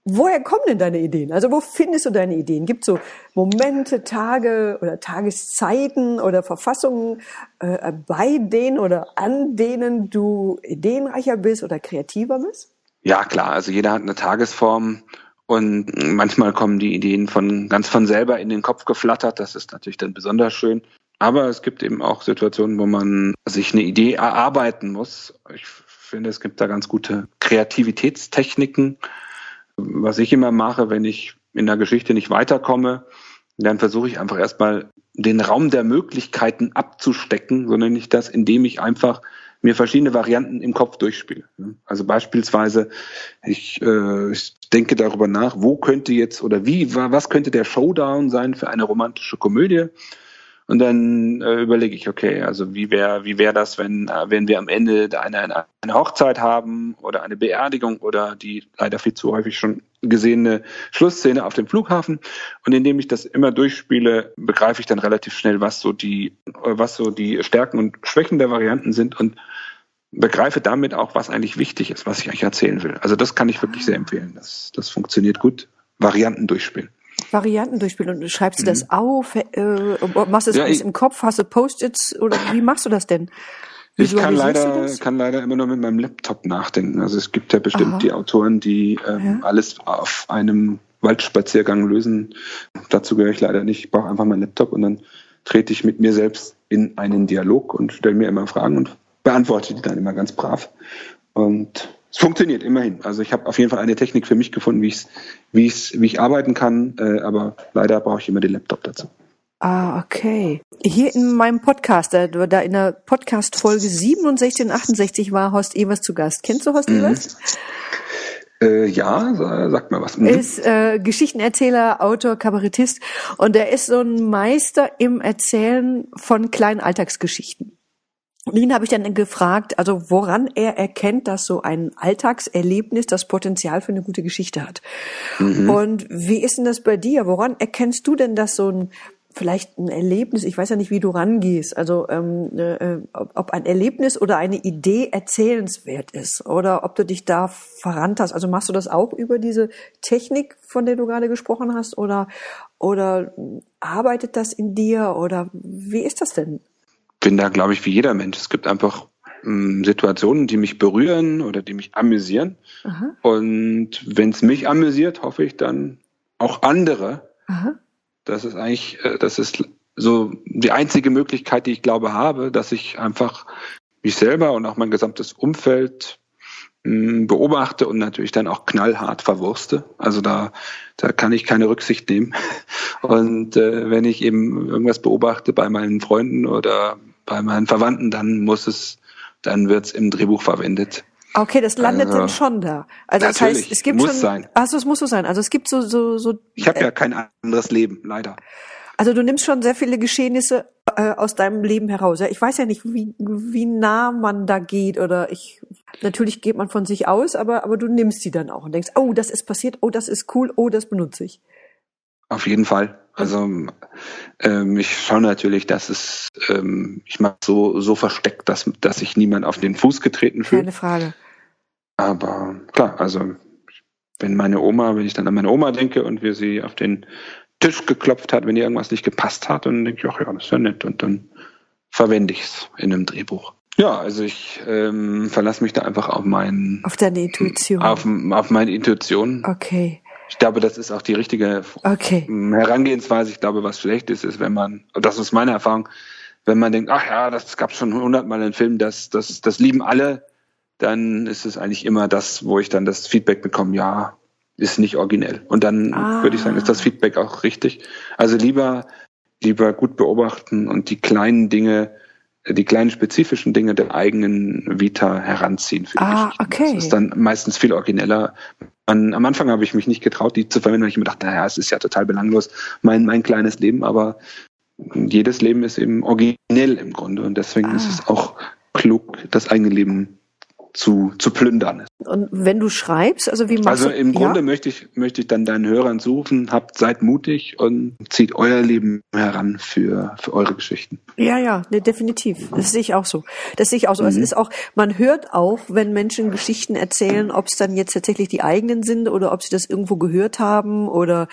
Speaker 1: Woher kommen denn deine Ideen? Also wo findest du deine Ideen? Gibt es so Momente, Tage oder Tageszeiten oder Verfassungen, äh, bei denen oder an denen du ideenreicher bist oder kreativer bist?
Speaker 2: Ja, klar. Also jeder hat eine Tagesform und manchmal kommen die Ideen von ganz von selber in den Kopf geflattert. Das ist natürlich dann besonders schön. Aber es gibt eben auch Situationen, wo man sich eine Idee erarbeiten muss. Ich finde, es gibt da ganz gute Kreativitätstechniken was ich immer mache, wenn ich in der Geschichte nicht weiterkomme, dann versuche ich einfach erstmal den Raum der Möglichkeiten abzustecken, so nenne ich das, indem ich einfach mir verschiedene Varianten im Kopf durchspiele. Also beispielsweise, ich, äh, ich denke darüber nach, wo könnte jetzt oder wie, was könnte der Showdown sein für eine romantische Komödie? Und dann äh, überlege ich, okay, also wie wäre wie wäre das, wenn, äh, wenn wir am Ende eine, eine Hochzeit haben oder eine Beerdigung oder die leider viel zu häufig schon gesehene Schlussszene auf dem Flughafen. Und indem ich das immer durchspiele, begreife ich dann relativ schnell, was so die, was so die Stärken und Schwächen der Varianten sind und begreife damit auch, was eigentlich wichtig ist, was ich euch erzählen will. Also das kann ich wirklich sehr empfehlen. Das, das funktioniert gut. Varianten durchspielen.
Speaker 1: Varianten durchspielen und schreibst du das mhm. auf? Äh, machst du das ja, alles im Kopf? Hast du Post-its oder wie machst du das denn?
Speaker 2: Ich kann leider, kann leider immer nur mit meinem Laptop nachdenken. Also es gibt ja bestimmt Aha. die Autoren, die ähm, ja. alles auf einem Waldspaziergang lösen. Dazu gehöre ich leider nicht. Ich brauche einfach meinen Laptop und dann trete ich mit mir selbst in einen Dialog und stelle mir immer Fragen und beantworte die dann immer ganz brav. Und es funktioniert immerhin. Also ich habe auf jeden Fall eine Technik für mich gefunden, wie, ich's, wie, ich's, wie ich arbeiten kann, äh, aber leider brauche ich immer den Laptop dazu.
Speaker 1: Ah, okay. Hier in meinem Podcast, da, da in der Podcast-Folge 67 und 68 war Horst Evers zu Gast. Kennst du Horst mhm. Evers?
Speaker 2: Äh, ja, sag mal was.
Speaker 1: Mhm. Ist äh, Geschichtenerzähler, Autor, Kabarettist und er ist so ein Meister im Erzählen von kleinen Alltagsgeschichten. Und ihn habe ich dann gefragt, also woran er erkennt, dass so ein Alltagserlebnis das Potenzial für eine gute Geschichte hat. Mhm. Und wie ist denn das bei dir? Woran erkennst du denn, dass so ein vielleicht ein Erlebnis, ich weiß ja nicht, wie du rangehst, also ähm, äh, ob ein Erlebnis oder eine Idee erzählenswert ist oder ob du dich da verrannt hast. Also machst du das auch über diese Technik, von der du gerade gesprochen hast, oder oder arbeitet das in dir oder wie ist das denn?
Speaker 2: Bin da, glaube ich, wie jeder Mensch. Es gibt einfach ähm, Situationen, die mich berühren oder die mich amüsieren. Aha. Und wenn es mich amüsiert, hoffe ich dann auch andere. Aha. Das ist eigentlich, äh, das ist so die einzige Möglichkeit, die ich glaube habe, dass ich einfach mich selber und auch mein gesamtes Umfeld hm, beobachte und natürlich dann auch knallhart verwurste. Also da, da kann ich keine Rücksicht nehmen. (laughs) Und äh, wenn ich eben irgendwas beobachte bei meinen Freunden oder bei meinen Verwandten, dann muss es, dann wird es im Drehbuch verwendet.
Speaker 1: Okay, das landet also, dann schon da. Also das heißt, es gibt
Speaker 2: muss
Speaker 1: schon.
Speaker 2: Sein.
Speaker 1: Also es muss so sein. Also es gibt so so so.
Speaker 2: Ich habe äh, ja kein anderes Leben, leider.
Speaker 1: Also du nimmst schon sehr viele Geschehnisse äh, aus deinem Leben heraus. Ja? Ich weiß ja nicht, wie wie nah man da geht oder ich. Natürlich geht man von sich aus, aber aber du nimmst sie dann auch und denkst, oh, das ist passiert, oh, das ist cool, oh, das benutze ich.
Speaker 2: Auf jeden Fall. Also ähm, ich schaue natürlich, dass es, ähm, ich mache so so versteckt, dass dass sich niemand auf den Fuß getreten fühlt.
Speaker 1: Keine Frage.
Speaker 2: Aber klar, also wenn meine Oma, wenn ich dann an meine Oma denke und wir sie auf den Tisch geklopft hat, wenn ihr irgendwas nicht gepasst hat, dann denke ich, ach ja, das ist ja nett und dann verwende ich es in einem Drehbuch. Ja, also ich ähm, verlasse mich da einfach auf meinen
Speaker 1: auf deine Intuition.
Speaker 2: Auf, auf meine Intuition.
Speaker 1: Okay.
Speaker 2: Ich glaube, das ist auch die richtige
Speaker 1: okay.
Speaker 2: Herangehensweise. Ich glaube, was schlecht ist, ist, wenn man, das ist meine Erfahrung, wenn man denkt, ach ja, das gab schon hundertmal in Film, das, das, das lieben alle, dann ist es eigentlich immer das, wo ich dann das Feedback bekomme, ja, ist nicht originell. Und dann ah. würde ich sagen, ist das Feedback auch richtig. Also lieber, lieber gut beobachten und die kleinen Dinge, die kleinen spezifischen Dinge der eigenen Vita heranziehen
Speaker 1: für ah, Okay.
Speaker 2: Das ist dann meistens viel origineller, an, am Anfang habe ich mich nicht getraut, die zu verwenden, weil ich mir dachte, naja, es ist ja total belanglos, mein, mein kleines Leben, aber jedes Leben ist eben originell im Grunde und deswegen ah. ist es auch klug, das eigene Leben zu, zu plündern.
Speaker 1: Und wenn du schreibst, also wie machst
Speaker 2: also
Speaker 1: du?
Speaker 2: Also im Grunde ja? möchte ich, möchte ich dann deinen Hörern suchen, habt, seid mutig und zieht euer Leben heran für, für eure Geschichten.
Speaker 1: Ja, ja, ne, definitiv. Das sehe ich auch so. Das sehe ich auch so. Mhm. Es ist auch, man hört auch, wenn Menschen Geschichten erzählen, ob es dann jetzt tatsächlich die eigenen sind oder ob sie das irgendwo gehört haben oder,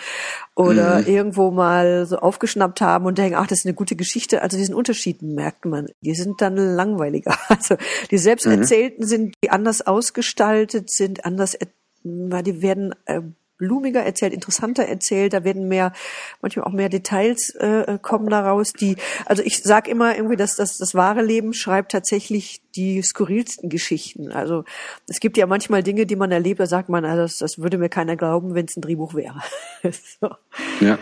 Speaker 1: oder mhm. irgendwo mal so aufgeschnappt haben und denken, ach, das ist eine gute Geschichte. Also diesen Unterschied merkt man. Die sind dann langweiliger. (laughs) Also die selbsterzählten mhm. sind anders ausgestaltet, sind anders, weil die werden äh, blumiger erzählt, interessanter erzählt. Da werden mehr, manchmal auch mehr Details äh, kommen daraus. Die, also ich sag immer irgendwie, dass das, das wahre Leben schreibt tatsächlich die skurrilsten Geschichten. Also es gibt ja manchmal Dinge, die man erlebt, da sagt man, also das, das würde mir keiner glauben, wenn es ein Drehbuch wäre. (laughs)
Speaker 2: so. Ja.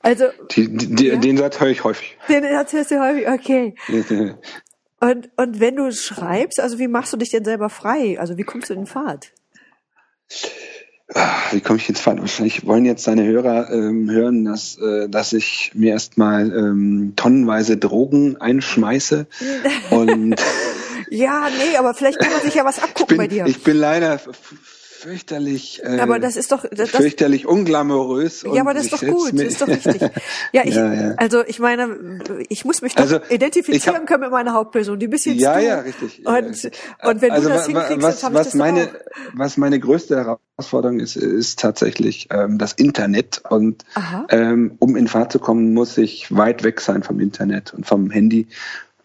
Speaker 2: Also die, die, ja? den Satz höre ich häufig.
Speaker 1: Den Satz hörst du häufig, okay. (laughs) und, und wenn du schreibst, also wie machst du dich denn selber frei? Also wie kommst du in den Fahrt?
Speaker 2: Ah, wie komme ich jetzt Fahrt? Wahrscheinlich wollen jetzt deine Hörer ähm, hören, dass, äh, dass ich mir erstmal ähm, tonnenweise Drogen einschmeiße (laughs) und
Speaker 1: ja, nee, aber vielleicht kann man sich ja was abgucken
Speaker 2: bin,
Speaker 1: bei dir.
Speaker 2: Ich bin leider fürchterlich,
Speaker 1: äh, aber das ist doch das,
Speaker 2: fürchterlich unglamourös.
Speaker 1: Ja, aber das ist doch gut, das ist doch richtig. (laughs) Ja, ich, ja, ja. also ich meine, ich muss mich doch also, identifizieren hab, können mit meiner Hauptperson, die jetzt
Speaker 2: Ja,
Speaker 1: du.
Speaker 2: ja, richtig.
Speaker 1: Und, und wenn also, du das hinkriegst,
Speaker 2: was,
Speaker 1: dann
Speaker 2: was meine, auch. was meine größte Herausforderung ist, ist tatsächlich ähm, das Internet. Und ähm, um in Fahrt zu kommen, muss ich weit weg sein vom Internet und vom Handy.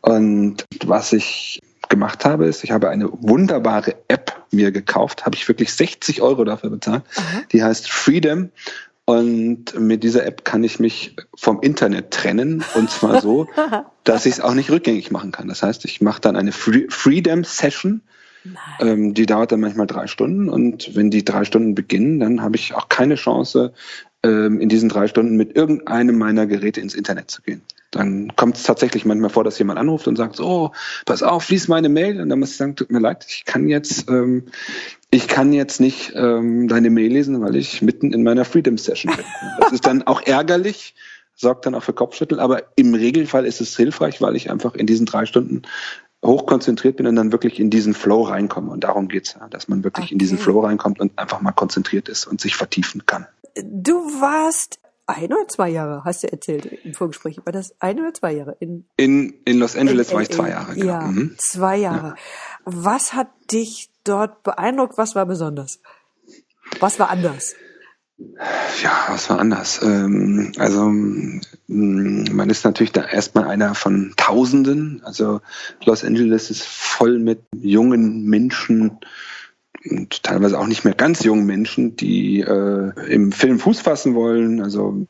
Speaker 2: Und was ich gemacht habe, ist, ich habe eine wunderbare App mir gekauft, habe ich wirklich 60 Euro dafür bezahlt. Aha. Die heißt Freedom. Und mit dieser App kann ich mich vom Internet trennen und zwar so, (laughs) dass ich es auch nicht rückgängig machen kann. Das heißt, ich mache dann eine Free Freedom Session. Ähm, die dauert dann manchmal drei Stunden und wenn die drei Stunden beginnen, dann habe ich auch keine Chance, ähm, in diesen drei Stunden mit irgendeinem meiner Geräte ins Internet zu gehen. Dann kommt es tatsächlich manchmal vor, dass jemand anruft und sagt, so, pass auf, lies meine Mail. Und dann muss ich sagen, tut mir leid, ich kann jetzt, ähm, ich kann jetzt nicht ähm, deine Mail lesen, weil ich mitten in meiner Freedom Session bin. Das ist dann auch ärgerlich, sorgt dann auch für Kopfschüttel, aber im Regelfall ist es hilfreich, weil ich einfach in diesen drei Stunden hochkonzentriert bin und dann wirklich in diesen Flow reinkomme. Und darum geht's ja, dass man wirklich okay. in diesen Flow reinkommt und einfach mal konzentriert ist und sich vertiefen kann.
Speaker 1: Du warst ein oder zwei Jahre, hast du erzählt im Vorgespräch. War das ein oder zwei Jahre?
Speaker 2: In, in, in Los Angeles in, war ich zwei Jahre.
Speaker 1: Genau. Ja, mhm. zwei Jahre. Ja. Was hat dich dort beeindruckt? Was war besonders? Was war anders?
Speaker 2: Ja, was war anders? Ähm, also mm, man ist natürlich da erstmal einer von Tausenden. Also Los Angeles ist voll mit jungen Menschen, und teilweise auch nicht mehr ganz jungen Menschen, die äh, im Film Fuß fassen wollen. Also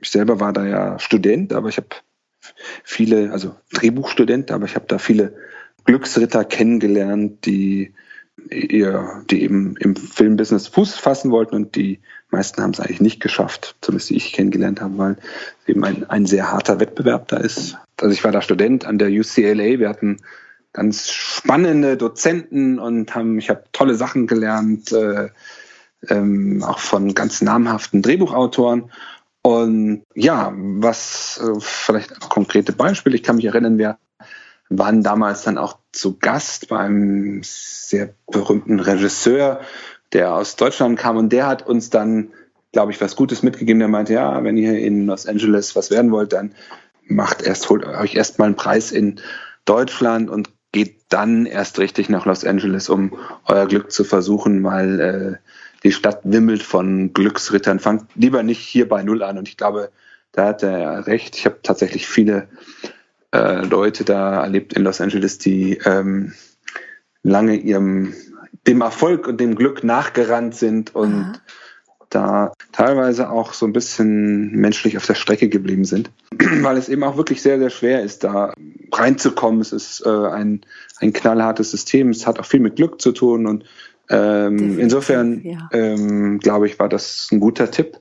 Speaker 2: ich selber war da ja Student, aber ich habe viele, also Drehbuchstudent, aber ich habe da viele Glücksritter kennengelernt, die ihr, die eben im Filmbusiness Fuß fassen wollten und die meisten haben es eigentlich nicht geschafft, zumindest die ich kennengelernt habe, weil eben ein, ein sehr harter Wettbewerb da ist. Also ich war da Student an der UCLA, wir hatten ganz spannende Dozenten und haben, ich habe tolle Sachen gelernt, äh, ähm, auch von ganz namhaften Drehbuchautoren. Und ja, was äh, vielleicht konkrete Beispiele, ich kann mich erinnern, wir waren damals dann auch zu Gast bei einem sehr berühmten Regisseur, der aus Deutschland kam und der hat uns dann, glaube ich, was Gutes mitgegeben. Der meinte, ja, wenn ihr in Los Angeles was werden wollt, dann macht erst, holt euch erst mal einen Preis in Deutschland und geht dann erst richtig nach Los Angeles, um euer Glück zu versuchen, weil äh, die Stadt wimmelt von Glücksrittern. Fangt lieber nicht hier bei Null an. Und ich glaube, da hat er recht. Ich habe tatsächlich viele äh, Leute da erlebt in Los Angeles, die ähm, lange ihrem dem Erfolg und dem Glück nachgerannt sind und Aha da teilweise auch so ein bisschen menschlich auf der Strecke geblieben sind, (clears throat) weil es eben auch wirklich sehr, sehr schwer ist, da reinzukommen. Es ist äh, ein, ein knallhartes System. Es hat auch viel mit Glück zu tun und ähm, insofern ja. ähm, glaube ich, war das ein guter Tipp.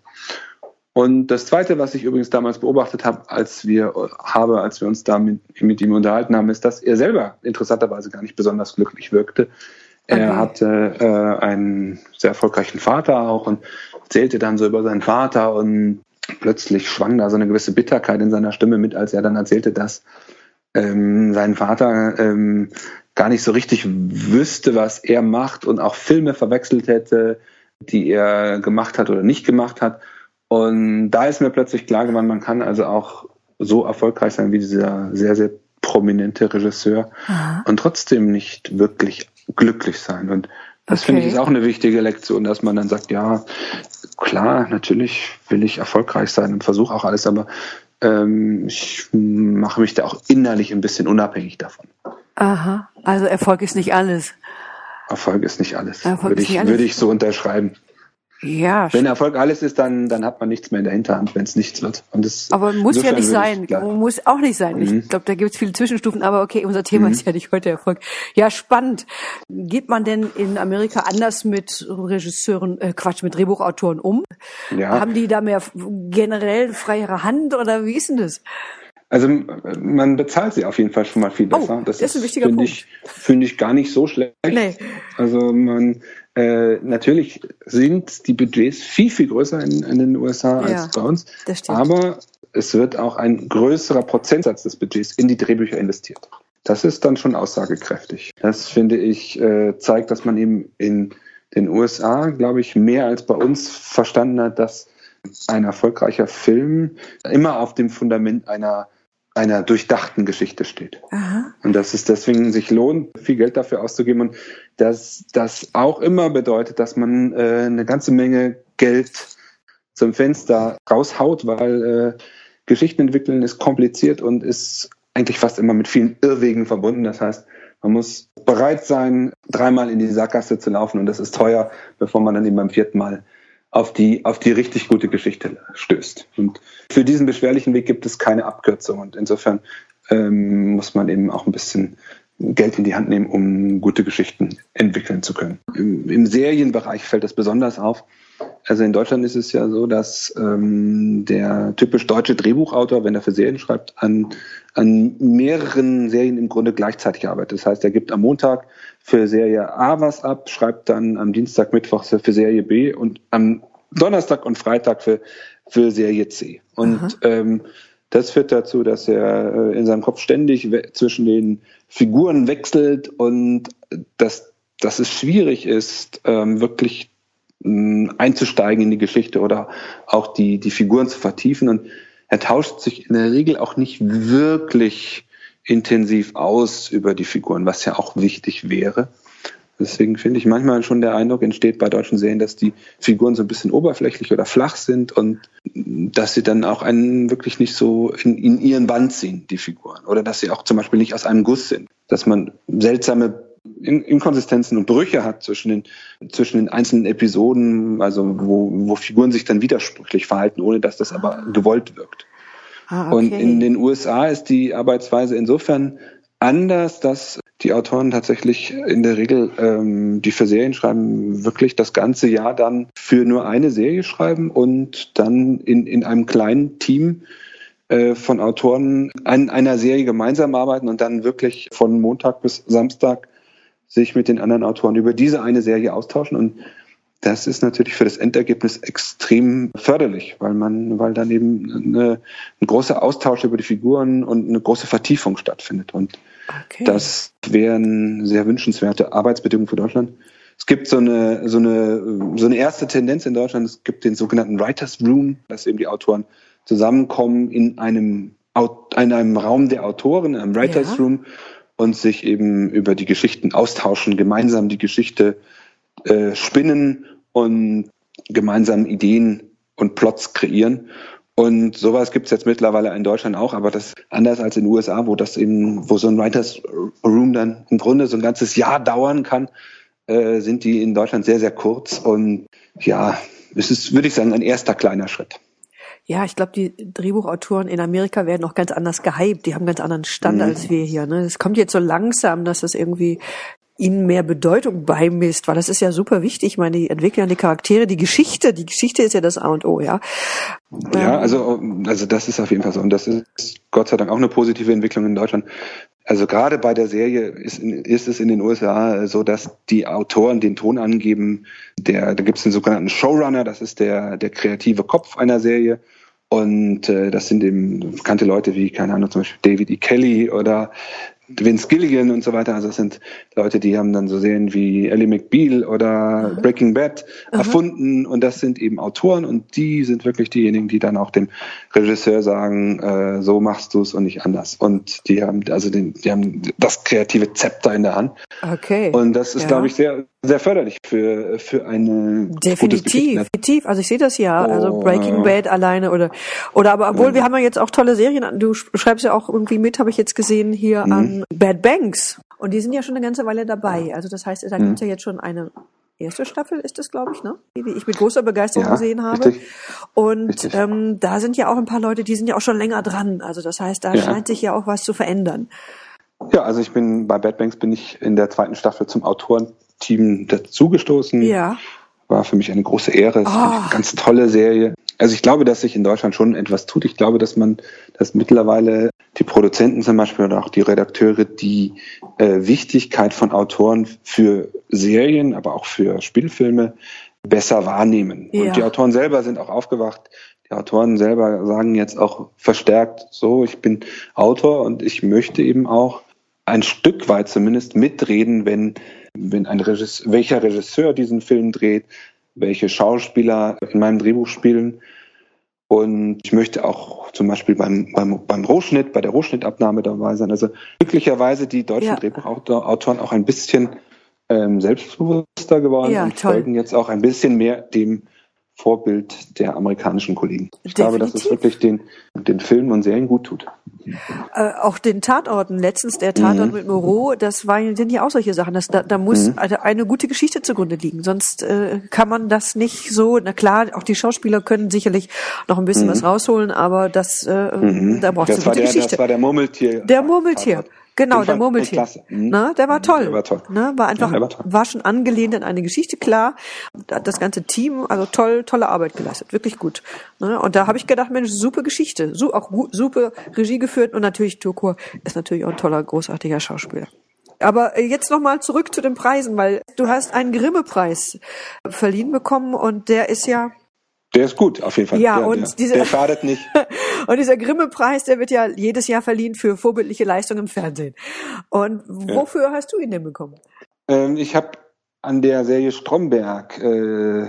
Speaker 2: Und das Zweite, was ich übrigens damals beobachtet habe, als wir habe, als wir uns da mit, mit ihm unterhalten haben, ist, dass er selber interessanterweise gar nicht besonders glücklich wirkte. Er okay. hatte äh, einen sehr erfolgreichen Vater auch und erzählte dann so über seinen Vater und plötzlich schwang da so eine gewisse Bitterkeit in seiner Stimme mit, als er dann erzählte, dass ähm, sein Vater ähm, gar nicht so richtig wüsste, was er macht und auch Filme verwechselt hätte, die er gemacht hat oder nicht gemacht hat. Und da ist mir plötzlich klar geworden, man kann also auch so erfolgreich sein wie dieser sehr, sehr prominente Regisseur Aha. und trotzdem nicht wirklich glücklich sein. Und das okay. finde ich ist auch eine wichtige Lektion, dass man dann sagt, ja, klar, natürlich will ich erfolgreich sein und versuche auch alles, aber ähm, ich mache mich da auch innerlich ein bisschen unabhängig davon.
Speaker 1: Aha, also Erfolg ist nicht alles.
Speaker 2: Erfolg ist nicht alles. Erfolg würde, ich, nicht alles. würde ich so unterschreiben.
Speaker 3: Ja.
Speaker 2: Wenn Erfolg alles ist, dann, dann hat man nichts mehr in der Hinterhand, wenn es nichts wird. Und das,
Speaker 3: aber muss ja nicht sein.
Speaker 2: Ich,
Speaker 3: muss auch nicht sein. Mhm. Ich glaube, da gibt es viele Zwischenstufen, aber okay, unser Thema mhm. ist ja nicht heute Erfolg. Ja, spannend. Geht man denn in Amerika anders mit Regisseuren, äh, Quatsch, mit Drehbuchautoren um? Ja. Haben die da mehr generell freiere Hand oder wie ist denn das?
Speaker 2: Also man bezahlt sie auf jeden Fall schon mal viel oh, besser.
Speaker 3: Oh, das, das, ist ein wichtiger
Speaker 2: finde ich, finde ich gar nicht so schlecht. Nee. Also man äh, natürlich sind die Budgets viel, viel größer in, in den USA ja, als bei uns. Das stimmt. Aber es wird auch ein größerer Prozentsatz des Budgets in die Drehbücher investiert. Das ist dann schon aussagekräftig. Das finde ich äh, zeigt, dass man eben in den USA, glaube ich, mehr als bei uns verstanden hat, dass ein erfolgreicher Film immer auf dem Fundament einer einer durchdachten Geschichte steht. Aha. Und dass es deswegen sich lohnt, viel Geld dafür auszugeben und dass das auch immer bedeutet, dass man äh, eine ganze Menge Geld zum Fenster raushaut, weil äh, Geschichten entwickeln ist kompliziert und ist eigentlich fast immer mit vielen Irrwegen verbunden. Das heißt, man muss bereit sein, dreimal in die Sackgasse zu laufen und das ist teuer, bevor man dann eben beim vierten Mal auf die, auf die richtig gute Geschichte stößt. Und für diesen beschwerlichen Weg gibt es keine Abkürzung. Und insofern ähm, muss man eben auch ein bisschen Geld in die Hand nehmen, um gute Geschichten entwickeln zu können. Im, im Serienbereich fällt das besonders auf. Also in Deutschland ist es ja so, dass ähm, der typisch deutsche Drehbuchautor, wenn er für Serien schreibt, an, an mehreren Serien im Grunde gleichzeitig arbeitet. Das heißt, er gibt am Montag für Serie A was ab, schreibt dann am Dienstag, Mittwoch für Serie B und am Donnerstag und Freitag für, für Serie C. Und ähm, das führt dazu, dass er äh, in seinem Kopf ständig zwischen den Figuren wechselt und dass, dass es schwierig ist, ähm, wirklich einzusteigen in die Geschichte oder auch die, die Figuren zu vertiefen. Und er tauscht sich in der Regel auch nicht wirklich intensiv aus über die Figuren, was ja auch wichtig wäre. Deswegen finde ich manchmal schon der Eindruck entsteht bei deutschen Serien, dass die Figuren so ein bisschen oberflächlich oder flach sind und dass sie dann auch einen wirklich nicht so in, in ihren Band ziehen, die Figuren. Oder dass sie auch zum Beispiel nicht aus einem Guss sind. Dass man seltsame Inkonsistenzen und Brüche hat zwischen den, zwischen den einzelnen Episoden, also wo, wo Figuren sich dann widersprüchlich verhalten, ohne dass das aber gewollt wirkt. Ah, okay. Und in den USA ist die Arbeitsweise insofern anders, dass die Autoren tatsächlich in der Regel, ähm, die für Serien schreiben, wirklich das ganze Jahr dann für nur eine Serie schreiben und dann in, in einem kleinen Team äh, von Autoren an einer Serie gemeinsam arbeiten und dann wirklich von Montag bis Samstag sich mit den anderen Autoren über diese eine Serie austauschen und das ist natürlich für das Endergebnis extrem förderlich, weil man, weil dann eben eine, ein großer Austausch über die Figuren und eine große Vertiefung stattfindet. Und okay. das wären sehr wünschenswerte Arbeitsbedingungen für Deutschland. Es gibt so eine, so eine, so eine erste Tendenz in Deutschland. Es gibt den sogenannten Writers Room, dass eben die Autoren zusammenkommen in einem, in einem Raum der Autoren, in einem Writers ja. Room und sich eben über die Geschichten austauschen, gemeinsam die Geschichte äh, spinnen und gemeinsam Ideen und Plots kreieren. Und sowas gibt es jetzt mittlerweile in Deutschland auch, aber das anders als in den USA, wo das eben, wo so ein Writers Room dann im Grunde so ein ganzes Jahr dauern kann, äh, sind die in Deutschland sehr, sehr kurz. Und ja, es ist, würde ich sagen, ein erster kleiner Schritt.
Speaker 3: Ja, ich glaube, die Drehbuchautoren in Amerika werden auch ganz anders gehypt. Die haben ganz anderen Stand mhm. als wir hier. Ne? Es kommt jetzt so langsam, dass das irgendwie ihnen mehr Bedeutung beimisst, weil das ist ja super wichtig. Ich meine, die entwickeln die Charaktere, die Geschichte, die Geschichte ist ja das A und O, ja.
Speaker 2: Ja, ähm, also, also das ist auf jeden Fall so. Und das ist Gott sei Dank auch eine positive Entwicklung in Deutschland. Also gerade bei der Serie ist, ist es in den USA so, dass die Autoren den Ton angeben. Der, da gibt es den sogenannten Showrunner, das ist der, der kreative Kopf einer Serie. Und äh, das sind eben bekannte Leute wie, keine Ahnung, zum Beispiel David E. Kelly oder Vince Gilligan und so weiter. Also das sind Leute, die haben dann so Serien wie Ellie McBeal oder Aha. Breaking Bad Aha. erfunden und das sind eben Autoren und die sind wirklich diejenigen, die dann auch dem Regisseur sagen, äh, so machst du es und nicht anders. Und die haben also den, die haben das kreative Zepter in der Hand.
Speaker 3: Okay.
Speaker 2: Und das ist, ja. glaube ich, sehr sehr förderlich für für eine
Speaker 3: definitiv definitiv also ich sehe das ja oh, also Breaking Bad alleine oder oder aber obwohl ja. wir haben ja jetzt auch tolle Serien du schreibst ja auch irgendwie mit habe ich jetzt gesehen hier mhm. an Bad Banks und die sind ja schon eine ganze Weile dabei also das heißt da mhm. gibt es ja jetzt schon eine erste Staffel ist es, glaube ich, ne? Die ich mit großer Begeisterung
Speaker 2: Ja,
Speaker 3: gesehen habe.
Speaker 2: richtig.
Speaker 3: Und
Speaker 2: Richtig.
Speaker 3: ähm, da sind ja auch ein paar Leute, die sind ja auch schon länger dran. Also das heißt, da
Speaker 2: Ja.
Speaker 3: scheint sich ja auch was zu verändern.
Speaker 2: Ja, also ich bin bei Bad Banks bin ich in der zweiten Staffel zum Autorenteam dazugestoßen.
Speaker 3: Ja.
Speaker 2: War für mich eine große Ehre. Es ist
Speaker 3: Ah.
Speaker 2: eine ganz tolle Serie. Also ich glaube, dass sich in Deutschland schon etwas tut. Ich glaube, dass man, dass mittlerweile die Produzenten zum Beispiel oder auch die Redakteure die äh, Wichtigkeit von Autoren für Serien, aber auch für Spielfilme besser wahrnehmen.
Speaker 3: Ja.
Speaker 2: Und die Autoren selber sind auch aufgewacht. Die Autoren selber sagen jetzt auch verstärkt so, ich bin Autor und ich möchte eben auch ein Stück weit zumindest mitreden, wenn, wenn ein Regisseur, welcher Regisseur diesen Film dreht, welche Schauspieler in meinem Drehbuch spielen. Und ich möchte auch zum Beispiel beim, beim, beim Rohschnitt, bei der Rohschnittabnahme dabei sein. Also glücklicherweise die deutschen
Speaker 3: Ja.
Speaker 2: Drehbuchautoren auch ein bisschen ähm, selbstbewusster geworden
Speaker 3: Ja,
Speaker 2: und
Speaker 3: toll.
Speaker 2: folgen jetzt auch ein bisschen mehr dem Vorbild der amerikanischen Kollegen. Ich glaube, dass es
Speaker 3: Definitiv.
Speaker 2: wirklich den, den Filmen und Serien gut tut.
Speaker 3: Äh, auch den Tatorten, letztens der Tatort
Speaker 2: Mhm.
Speaker 3: mit Moreau, das war, sind ja auch solche Sachen. Das, da, da muss eine, eine gute Geschichte zugrunde liegen. Sonst äh, kann man das nicht so, na klar, auch die Schauspieler können sicherlich noch ein bisschen was rausholen, aber das, äh, da braucht es
Speaker 2: Mhm.
Speaker 3: Eine gute
Speaker 2: der,
Speaker 3: Geschichte.
Speaker 2: das war der Murmeltier.
Speaker 3: Der Murmeltier. Genau, der Murmeltier.
Speaker 2: Mhm.
Speaker 3: Na, der war toll.
Speaker 2: Der war toll.
Speaker 3: Ne, war einfach,
Speaker 2: Ja, war toll.
Speaker 3: war schon angelehnt an eine Geschichte, klar. Da hat Das ganze Team, also toll, tolle Arbeit geleistet, wirklich gut. Ne, und da habe ich gedacht, Mensch, super Geschichte, so, auch super Regie geführt und natürlich Turkur ist natürlich auch ein toller, großartiger Schauspieler. Aber äh, jetzt nochmal zurück zu den Preisen, weil du hast einen Grimme-Preis verliehen bekommen und der ist ja
Speaker 2: Der ist gut, auf jeden Fall.
Speaker 3: Ja,
Speaker 2: der,
Speaker 3: und
Speaker 2: der,
Speaker 3: diese-
Speaker 2: der schadet nicht. (laughs)
Speaker 3: Und dieser Grimme-Preis, der wird ja jedes Jahr verliehen für vorbildliche Leistung im Fernsehen. Und wofür hast du ihn denn bekommen?
Speaker 2: Ähm, ich habe an der Serie Stromberg, äh,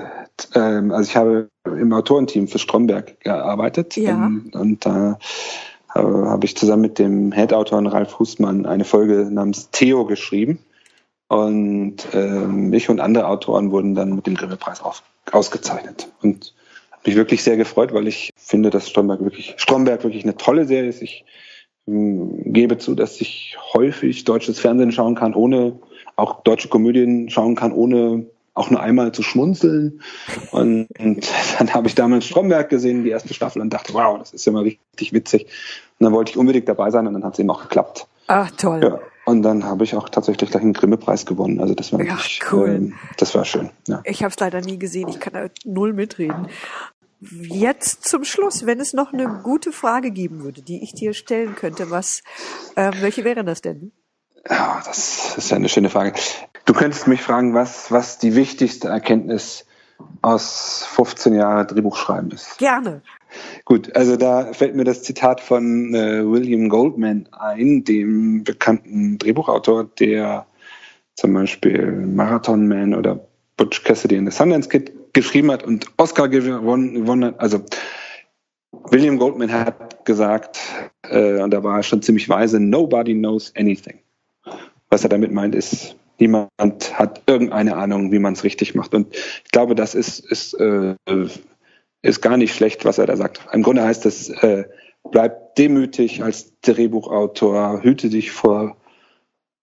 Speaker 2: ähm, also ich habe im Autorenteam für Stromberg gearbeitet.
Speaker 3: Ja.
Speaker 2: Ähm, und da äh, habe ich zusammen mit dem Head-Autor Ralf Husmann eine Folge namens Theo geschrieben. Und ähm, ich und andere Autoren wurden dann mit dem Grimme-Preis ausgezeichnet. Und mich wirklich sehr gefreut, weil ich finde, dass Stromberg wirklich, Stromberg wirklich eine tolle Serie ist. Ich ähm, gebe zu, dass ich häufig deutsches Fernsehen schauen kann, ohne auch deutsche Komödien schauen kann, ohne auch nur einmal zu schmunzeln. Und, und (laughs) dann habe ich damals Stromberg gesehen, die erste Staffel, und dachte, wow, das ist ja mal richtig witzig. Und dann wollte ich unbedingt dabei sein und dann hat es eben auch geklappt.
Speaker 3: Ach, toll.
Speaker 2: Ja. Und dann habe ich auch tatsächlich gleich einen Grimme-Preis gewonnen. Also das war
Speaker 3: Ja,
Speaker 2: wirklich,
Speaker 3: cool.
Speaker 2: ähm, das war schön. Ja.
Speaker 3: Ich habe es leider nie gesehen. Ich kann da null mitreden. Jetzt zum Schluss, wenn es noch eine gute Frage geben würde, die ich dir stellen könnte, was, ähm, welche wäre das denn?
Speaker 2: Ja, das ist ja eine schöne Frage. Du könntest mich fragen, was, was die wichtigste Erkenntnis aus 15 Jahren Drehbuchschreiben ist.
Speaker 3: Gerne.
Speaker 2: Gut, also da fällt mir das Zitat von äh, William Goldman ein, dem bekannten Drehbuchautor, der zum Beispiel Marathon Man oder Butch Cassidy and the Sundance Kid geschrieben hat und Oscar gewonnen, hat. Also William Goldman hat gesagt, äh, und da war er schon ziemlich weise, nobody knows anything. Was er damit meint, ist, niemand hat irgendeine Ahnung, wie man es richtig macht. Und ich glaube, das ist, ist, äh, ist gar nicht schlecht, was er da sagt. Im Grunde heißt es, äh, bleib demütig als Drehbuchautor, hüte dich vor,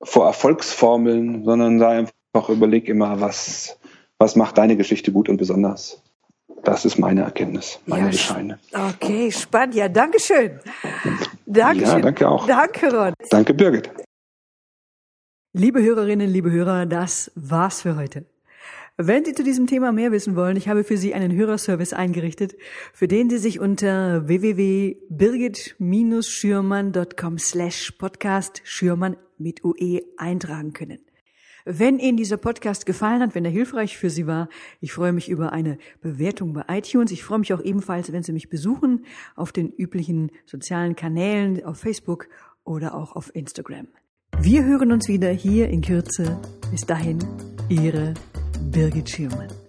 Speaker 2: vor Erfolgsformeln, sondern sei einfach, überleg immer, was, was macht deine Geschichte gut und besonders. Das ist meine Erkenntnis, meine
Speaker 3: Ja,
Speaker 2: Bescheine.
Speaker 3: Okay, spannend. Ja, Dankeschön. Dankeschön.
Speaker 2: Ja, danke auch.
Speaker 3: Danke, Ron.
Speaker 2: Danke, Birgit.
Speaker 1: Liebe Hörerinnen, liebe Hörer, das war's für heute. Wenn Sie zu diesem Thema mehr wissen wollen, ich habe für Sie einen Hörerservice eingerichtet, für den Sie sich unter www.birgit-schürmann.com slash podcast Schürmann mit UE eintragen können. Wenn Ihnen dieser Podcast gefallen hat, wenn er hilfreich für Sie war, ich freue mich über eine Bewertung bei iTunes. Ich freue mich auch ebenfalls, wenn Sie mich besuchen auf den üblichen sozialen Kanälen, auf Facebook oder auch auf Instagram. Wir hören uns wieder hier in Kürze. Bis dahin, Ihre Birgit Schirmann.